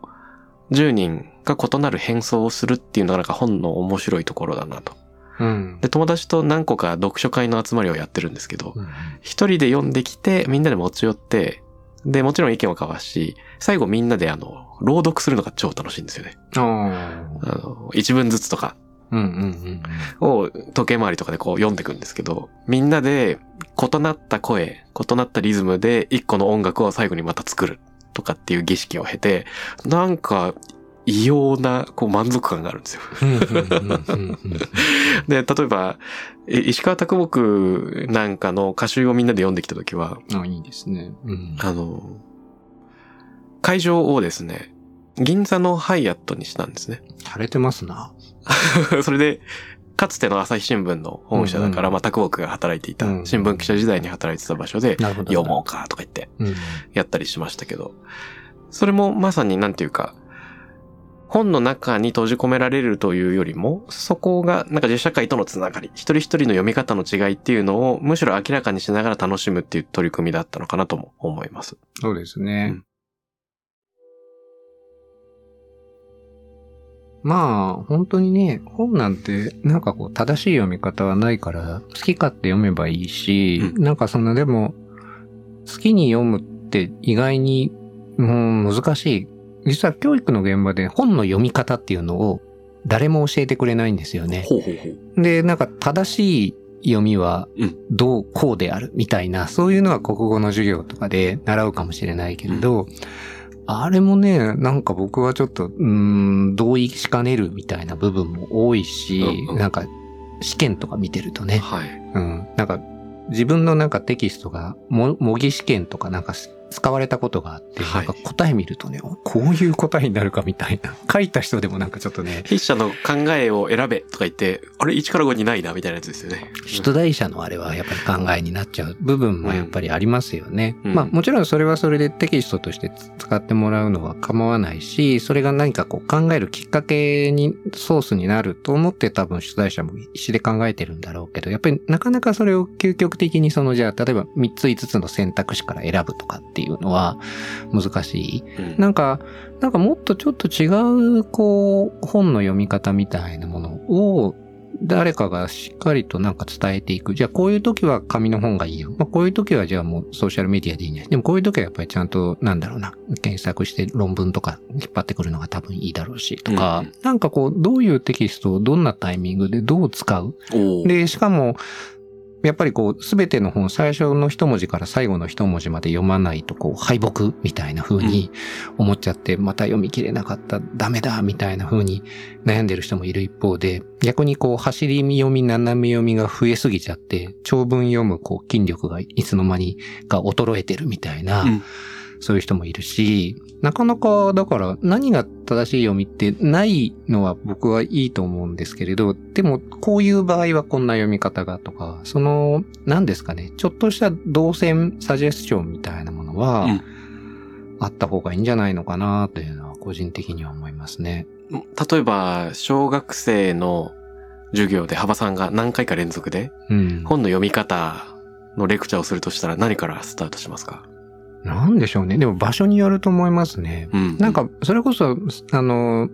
S1: 10人が異なる変奏をするっていうのがなんか本の面白いところだなと。
S2: うん
S1: で、友達と何個か読書会の集まりをやってるんですけど、
S2: うん
S1: 一人で読んできて、みんなで持ち寄って、で、もちろん意見を交わし、最後みんなであの、朗読するのが超楽しいんですよね。
S2: あ
S1: あの、一文ずつとかを時計回りとかでこう読んでいくんですけど、みんなで異なった声、異なったリズムで一個の音楽を最後にまた作るとかっていう儀式を経て、なんか異様なこう満足感があるんですよ。で、例えば、え石川啄木なんかの歌集をみんなで読んできたときは、
S2: あ、いいですね。うん。
S1: あの、会場をですね、銀座のハイアットにしたんですね。
S2: 洒落てますな。(laughs)
S1: それで、かつての朝日新聞の本社だから、
S2: うんうん
S1: まあ、拓木が働いていた、
S2: うん
S1: 新聞記者時代に働いてた場所で。読もうかとか言って
S2: うん。
S1: やったりしましたけど、それもまさになんていうか、本の中に閉じ込められるというよりも、そこがなんか実社会とのつながり、一人一人の読み方の違いっていうのをむしろ明らかにしながら楽しむっていう取り組みだったのかなとも思います。
S2: そうですね。
S1: うん
S2: まあ、本当にね、本なんて、なんかこう、正しい読み方はないから、好き勝手読めばいいし、
S1: う
S2: なんかその、でも、好きに読むって意外に、うん、難しい。実は教育の現場で本の読み方っていうのを誰も教えてくれないんですよね。
S1: ほうほうほう。
S2: で、なんか正しい読みは
S1: うん
S2: どう、こうであるみたいな、そういうのは国語の授業とかで習うかもしれないけれど、あれもね、なんか僕はちょっと、うーん、同意しかねるみたいな部分も多いし、
S1: うんうん。
S2: なんか試験とか見てるとね、
S1: はい。
S2: うん、なんか自分のなんかテキストがも模擬試験とかなんか使われたことがあって、
S1: はい
S2: なんか答え見るとね、こういう答えになるかみたいな。(laughs) 書いた人でもなんかちょっとね、
S1: 筆者の考えを選べとか言って、あれ1から5にないなみたいなやつですよね。
S2: 出題者のあれはやっぱり考えになっちゃう部分もやっぱりありますよね。
S1: うん
S2: まあもちろんそれはそれでテキストとして使ってもらうのは構わないし、それが何かこう考えるきっかけに、ソースになると思って多分出題者も必死で考えてるんだろうけど、やっぱりなかなかそれを究極的にそのじゃあ例えば3つ5つの選択肢から選ぶとかっていうのは難しい。
S1: うん
S2: なんか、なんかもっとちょっと違う、こう、本の読み方みたいなものを、誰かがしっかりとなんか伝えていく。じゃあこういう時は紙の本がいいよ。まあ、こういう時はじゃあもうソーシャルメディアでいいんじゃないでもこういう時はやっぱりちゃんとなんだろうな。検索して論文とか引っ張ってくるのが多分いいだろうしとか、
S1: うん
S2: なんかこう、どういうテキストをどんなタイミングでどう使うで、しかも、やっぱりこう、すべての本、最初の一文字から最後の一文字まで読まないと、こう、敗北みたいな風に思っちゃって、また読み切れなかった、ダメだ、みたいな風に悩んでる人もいる一方で、逆にこう、走り読み、斜め読みが増えすぎちゃって、長文読む、こう、筋力がいつの間にか衰えてるみたいな、
S1: うん。
S2: そういう人もいるし、なかなか、だから何が正しい読みってないのは僕はいいと思うんですけれど、でもこういう場合はこんな読み方がとか、その、何ですかね、ちょっとした動線サジェスチョンみたいなものは、
S1: うん
S2: あった方がいいんじゃないのかなというのは個人的には思いますね。
S1: 例えば、小学生の授業で幅さんが何回か連続で
S2: うん。
S1: 本の読み方のレクチャーをするとしたら何からスタートしますか？
S2: なんでしょうね。でも場所によると思いますね。
S1: うん。
S2: なんか、それこそ、あの、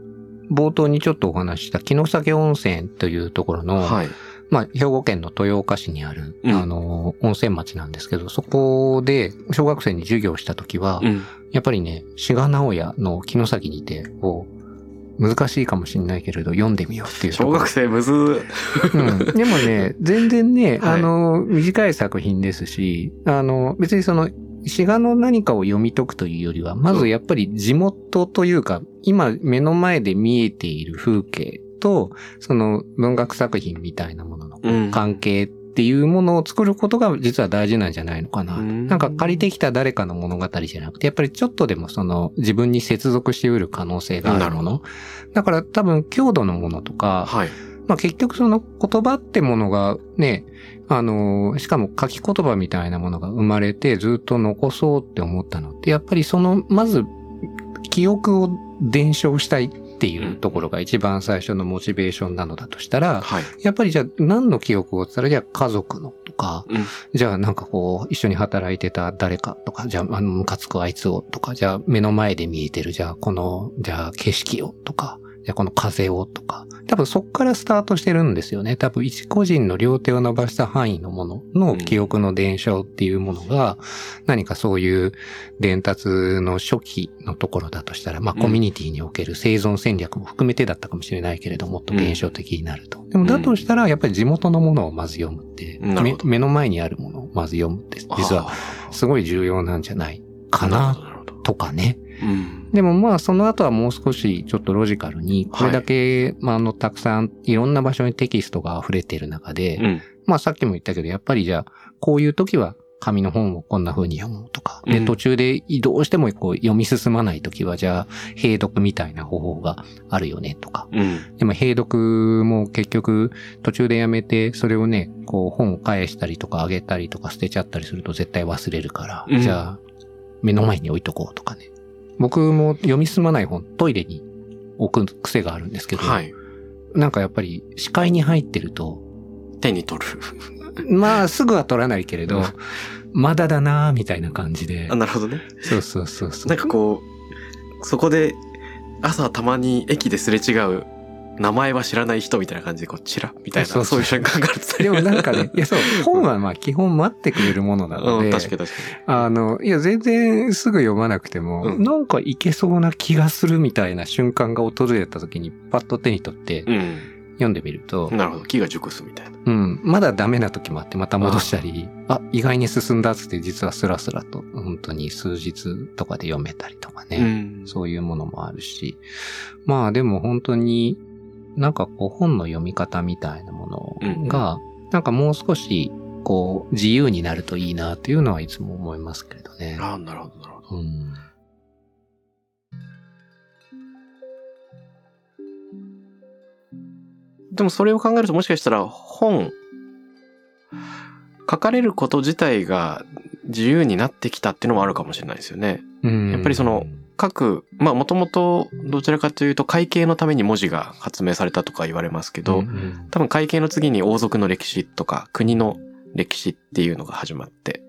S2: 冒頭にちょっとお話しした城崎温泉というところの、
S1: はい。
S2: まあ、兵庫県の豊岡市にある、
S1: うん
S2: あの、温泉町なんですけど、そこで小学生に授業をしたときは、
S1: うん。
S2: やっぱりね、志賀直哉の城崎にて、こう、難しいかもしれないけれど、読んでみようっていう。
S1: 小学生むずー。
S2: うん。でもね、全然ね、
S1: はい
S2: あの、短い作品ですし、あの、別にその、詩画の何かを読み解くというよりは、まずやっぱり地元というか、今目の前で見えている風景と、その文学作品みたいなものの
S1: うん
S2: 関係っていうものを作ることが実は大事なんじゃないのかな。
S1: うん
S2: なんか借りてきた誰かの物語じゃなくて、やっぱりちょっとでもその自分に接続してうる可能性があるも
S1: な
S2: の。だから多分強度のものとか、
S1: はい。
S2: まあ結局その言葉ってものがね、あのーしかも書き言葉みたいなものが生まれてずっと残そうって思ったのって、やっぱりその、まず、記憶を伝承したいっていうところが一番最初のモチベーションなのだとしたら、
S1: はい。
S2: やっぱりじゃあ何の記憶をって言ったら、じゃあ家族のとか、
S1: うん。
S2: じゃあなんかこう、一緒に働いてた誰かとか、じゃああの、ムカつくあいつをとか、じゃあ目の前で見えてる、じゃあこの、じゃあ景色をとか、じゃあこの風をとか、多分そっからスタートしてるんですよね。多分一個人の両手を伸ばした範囲のもの。の記憶の伝承っていうものが、何かそういう伝達の初期のところだとしたら、まあ
S1: うん。
S2: コミュニティにおける生存戦略も含めてだったかもしれないけれども、もっと現象的になると。でもだとしたら、やっぱり地元のものをまず読むって、目の前にあるものをまず読むって、実は
S1: あ。
S2: すごい重要なんじゃないか
S1: ーな。
S2: とかね。
S1: うん。
S2: でもまあその後はもう少しちょっとロジカルに、これだけ、まああのたくさんいろんな場所にテキストが溢れている中で、
S1: うん。
S2: まあさっきも言ったけど、やっぱりじゃあ、こういう時は紙の本をこんな風に読むとか、で、
S1: うん
S2: 途中でどうしてもこう読み進まない時は、じゃあ、閉読みたいな方法があるよねとか。
S1: うん。
S2: でも閉読も結局途中でやめて、それをね、こう本を返したりとかあげたりとか捨てちゃったりすると絶対忘れるから、
S1: うん
S2: じゃあ、目の前に置いとこうとかね。僕も読み進まない本、トイレに置く癖があるんですけど、
S1: はい。
S2: なんかやっぱり視界に入ってると、
S1: 手に取る。(laughs)
S2: まあすぐは取らないけれど
S1: うん、
S2: まだだなーみたいな感じで
S1: あ、。なるほどね。
S2: そうそうそうそう。
S1: なんかこう、そこで、朝たまに駅ですれ違う、名前は知らない人みたいな感じで、こう、チラみたいな、
S2: そうそう
S1: いう瞬間があるんで
S2: もなんかね、(laughs) いやそう、本はまあ基本待ってくれるものなので、
S1: うん、確かに確か
S2: あの、いや、全然すぐ読まなくても、
S1: うん
S2: なんかいけそうな気がするみたいな瞬間が訪れた時に、パッと手に取って
S1: に。
S2: 読んでみると
S1: うん。、なるほど。木が熟すみたいな。
S2: うん、まだダメな時もあって、また戻したり、あ意外に進んだっつって、実はスラスラと、本当に数日とかで読めたりとかね、
S1: ん
S2: そういうものもあるし、まあでも本当に、なんかこう本の読み方みたいなものが、なんかもう少し、こう、自由になるといいなというのはいつも思いますけれどね。
S1: ああ、なるほど、なるほど。
S2: うん
S1: でもそれを考えるともしかしたら本、書かれること自体が自由になってきたっていうのもあるかもしれないですよね。
S2: うん
S1: やっぱりその書く、まあもともとどちらかというと会計のために文字が発明されたとか言われますけど、
S2: うんうん。
S1: 多分会計の次に王族の歴史とか国の歴史っていうのが始まって、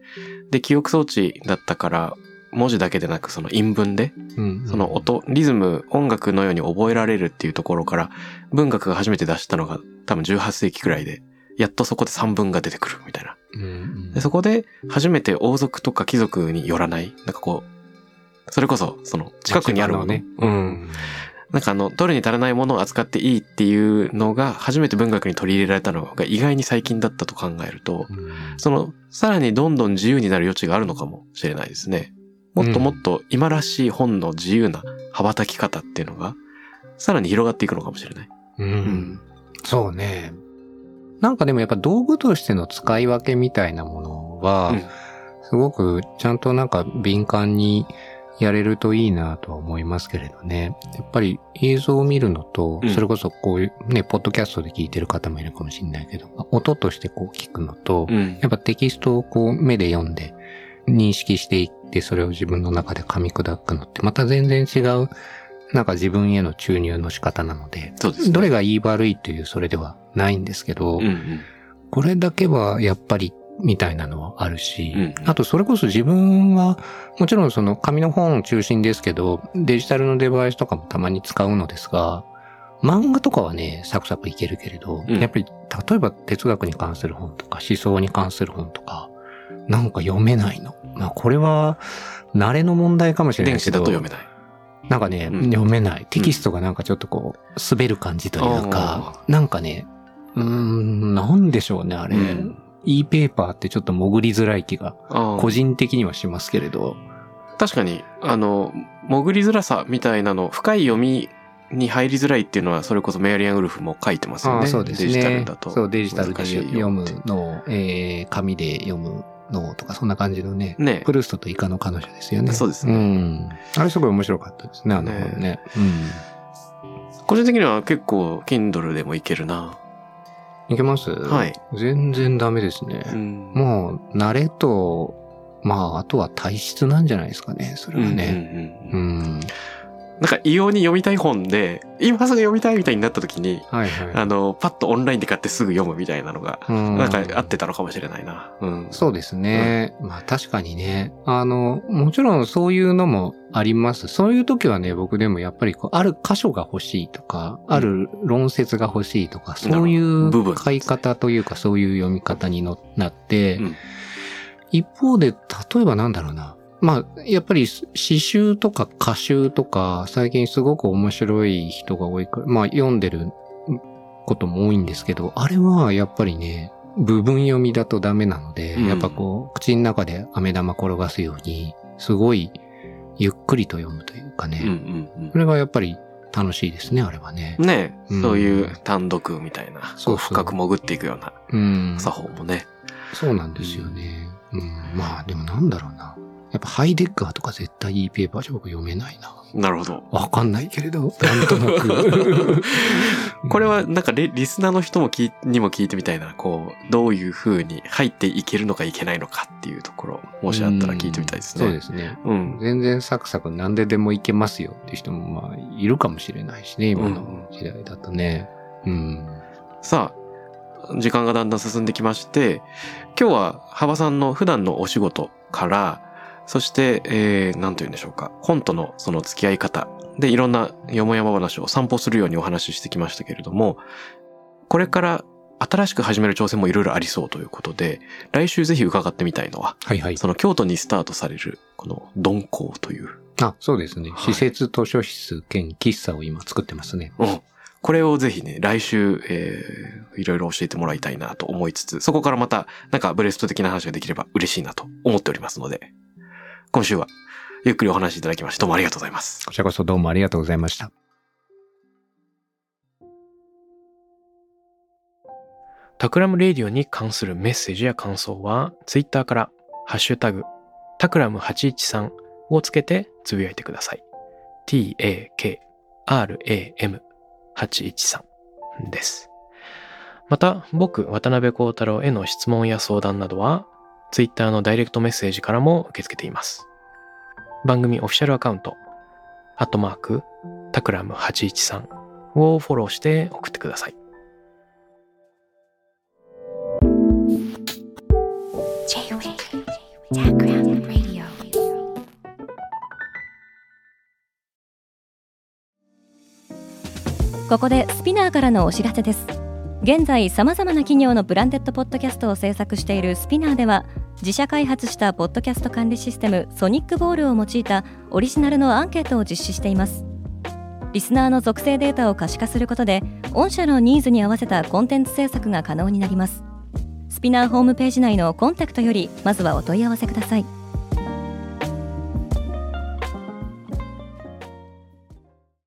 S1: で、記憶装置だったから、文字だけでなくその韻文で、
S2: うん
S1: その音、リズム、音楽のように覚えられるっていうところから、文学が初めて出したのが多分18世紀くらいで、やっとそこで三文が出てくるみたいな。
S2: うんうん。
S1: でそこで初めて王族とか貴族によらない、なんかこう、それこそ、その近くにあるもの
S2: ね。
S1: う。
S2: うんん。
S1: なんかあの、取るに足らないものを扱っていいっていうのが初めて文学に取り入れられたのが意外に最近だったと考えると、その、さらにどんどん自由になる余地があるのかもしれないですね。もっともっと今らしい本の自由な羽ばたき方っていうのが、さらに広がっていくのかもしれない。
S2: う。
S1: うんん。
S2: そうね。なんかでもやっぱ道具としての使い分けみたいなものは、
S1: うん
S2: すごくちゃんとなんか敏感にやれるといいなとは思いますけれどね。やっぱり映像を見るのと、
S1: うん
S2: それこそこういうね、ポッドキャストで聞いてる方もいるかもしれないけど、音としてこう聞くのと、
S1: うん。
S2: やっぱテキストをこう目で読んで認識していってそれを自分の中で噛み砕くのってまた全然違うなんか自分への注入の仕方なので、
S1: そうですね。
S2: どれがいい悪いというそれではないんですけど、
S1: うんうん。
S2: これだけはやっぱりみたいなのはあるし、
S1: うん
S2: あとそれこそ自分はもちろんその紙の本中心ですけど、デジタルのデバイスとかもたまに使うのですが、漫画とかはね、サクサクいけるけれど、
S1: うん
S2: やっぱり例えば哲学に関する本とか思想に関する本とか、なんか読めないの。まあこれは慣れの問題かもしれない
S1: 電子
S2: けど。
S1: だと読めない。
S2: なんかね、
S1: うん
S2: 読めない。テキストがなんかちょっとこう、滑る感じというか、なんかね、うーん、なんでしょうね、あれ。
S1: うん
S2: e ペーパーってちょっと潜りづらい気が、個人的にはしますけれど。
S1: 確かに、あの、潜りづらさみたいなの、深い読みに入りづらいっていうのは、それこそメアリアン・ウルフも書いてますよね。
S2: そうですね。
S1: デジタルだと。
S2: そう、デジタルで読むの、えー、紙で読むのとか、そんな感じのね。
S1: ね
S2: プルーストとイカの彼女ですよね。
S1: そうですね
S2: うん。あれすごい面白かったですね、あの本ね。
S1: 個人的には結構、Kindle でもいけるな。
S2: うん。いけます？
S1: はい。
S2: 全然ダメですね。
S1: うん
S2: もう、慣れと、まあ、あとは体質なんじゃないですかね、それはね。
S1: うんうんうん
S2: うん。
S1: なんか異様に読みたい本で、今すぐ読みたいみたいになった時に、
S2: はいはい。
S1: あの、パッとオンラインで買ってすぐ読むみたいなのが、
S2: うん
S1: なんか合ってたのかもしれないな。うん。
S2: そうですね。まあ確かにね。あの、もちろんそういうのもあります。そういう時はね、僕でもやっぱりこう、ある箇所が欲しいとか、ある論説が欲しいとか、そういう
S1: 部分
S2: 買い方というか、そういう読み方にのなって、
S1: うん。
S2: 一方で、例えばなんだろうな。まあ、やっぱり詩集とか歌集とか、最近すごく面白い人が多いから、まあ読んでることも多いんですけど、あれはやっぱりね、部分読みだとダメなので、
S1: うん。
S2: やっぱこう、口の中で飴玉転がすように、すごいゆっくりと読むというかね、
S1: うんうん
S2: それがやっぱり楽しいですね、あれはね
S1: う。ん。ね
S2: うん
S1: そういう単独みたいな、
S2: そう
S1: 深く潜っていくような
S2: うん。
S1: 作法もね。
S2: そうなんですよね。うん。まあ、でもなんだろうな。やっぱハイデッガーとか絶対いいペーパーじゃ僕読めないな。
S1: なるほど。
S2: わかんないけれど、なんとなく。(laughs)
S1: これはなんかリリスナーの人も聞いにも聞いてみたいな、こう、どういう風に入っていけるのかいけないのかっていうところ、もしあったら聞いてみたいですね。
S2: そうですね。
S1: うん。
S2: 全然サクサク何ででもいけますよっていう人もまあいるかもしれないしね、今の時代だとね。うん。
S1: さあ、時間がだんだん進んできまして、今日は幅さんの普段のお仕事から、そして、えー、なんと言うんでしょうか、本とのその付き合い方でいろんなよもやま話を散歩するようにお話ししてきましたけれども、これから新しく始める挑戦もいろいろありそうということで、来週ぜひ伺ってみたいのは、
S2: はいはい。
S1: その京都にスタートされる、この鈍行という、
S2: あ、そうですね。
S1: はい
S2: 施設図書室兼喫茶を今作ってますね。
S1: うん。これをぜひね、来週、えー、いろいろ教えてもらいたいなと思いつつ、そこからまた、なんかブレスト的な話ができれば嬉しいなと思っておりますので、今週は、ゆっくりお話しいただきまして、どうもありがとうございます。
S2: こちらこそどうもありがとうございました。
S1: Takram Radio に関するメッセージや感想は、ツイッターから、ハッシュタグ、タクラム813をつけてつぶやいてください。t-a-k-r-a-m813 です。また、僕、渡辺幸太郎への質問や相談などは、Twitter のダイレクトメッセージからも受け付けています。番組オフィシャルアカウント、アットマーク、タクラム813をフォローして送ってください。
S3: ここで SPINEAR からのお知らせです現在さまざまな企業のブランデッドポッドキャストを制作している SPINEAR では自社開発したポッドキャスト管理システムソニックボールを用いたオリジナルのアンケートを実施しています。リスナーの属性データを可視化することで御社のニーズに合わせたコンテンツ制作が可能になります。 SPINEAR ホームページ内のコンタクトよりまずはお問い合わせください。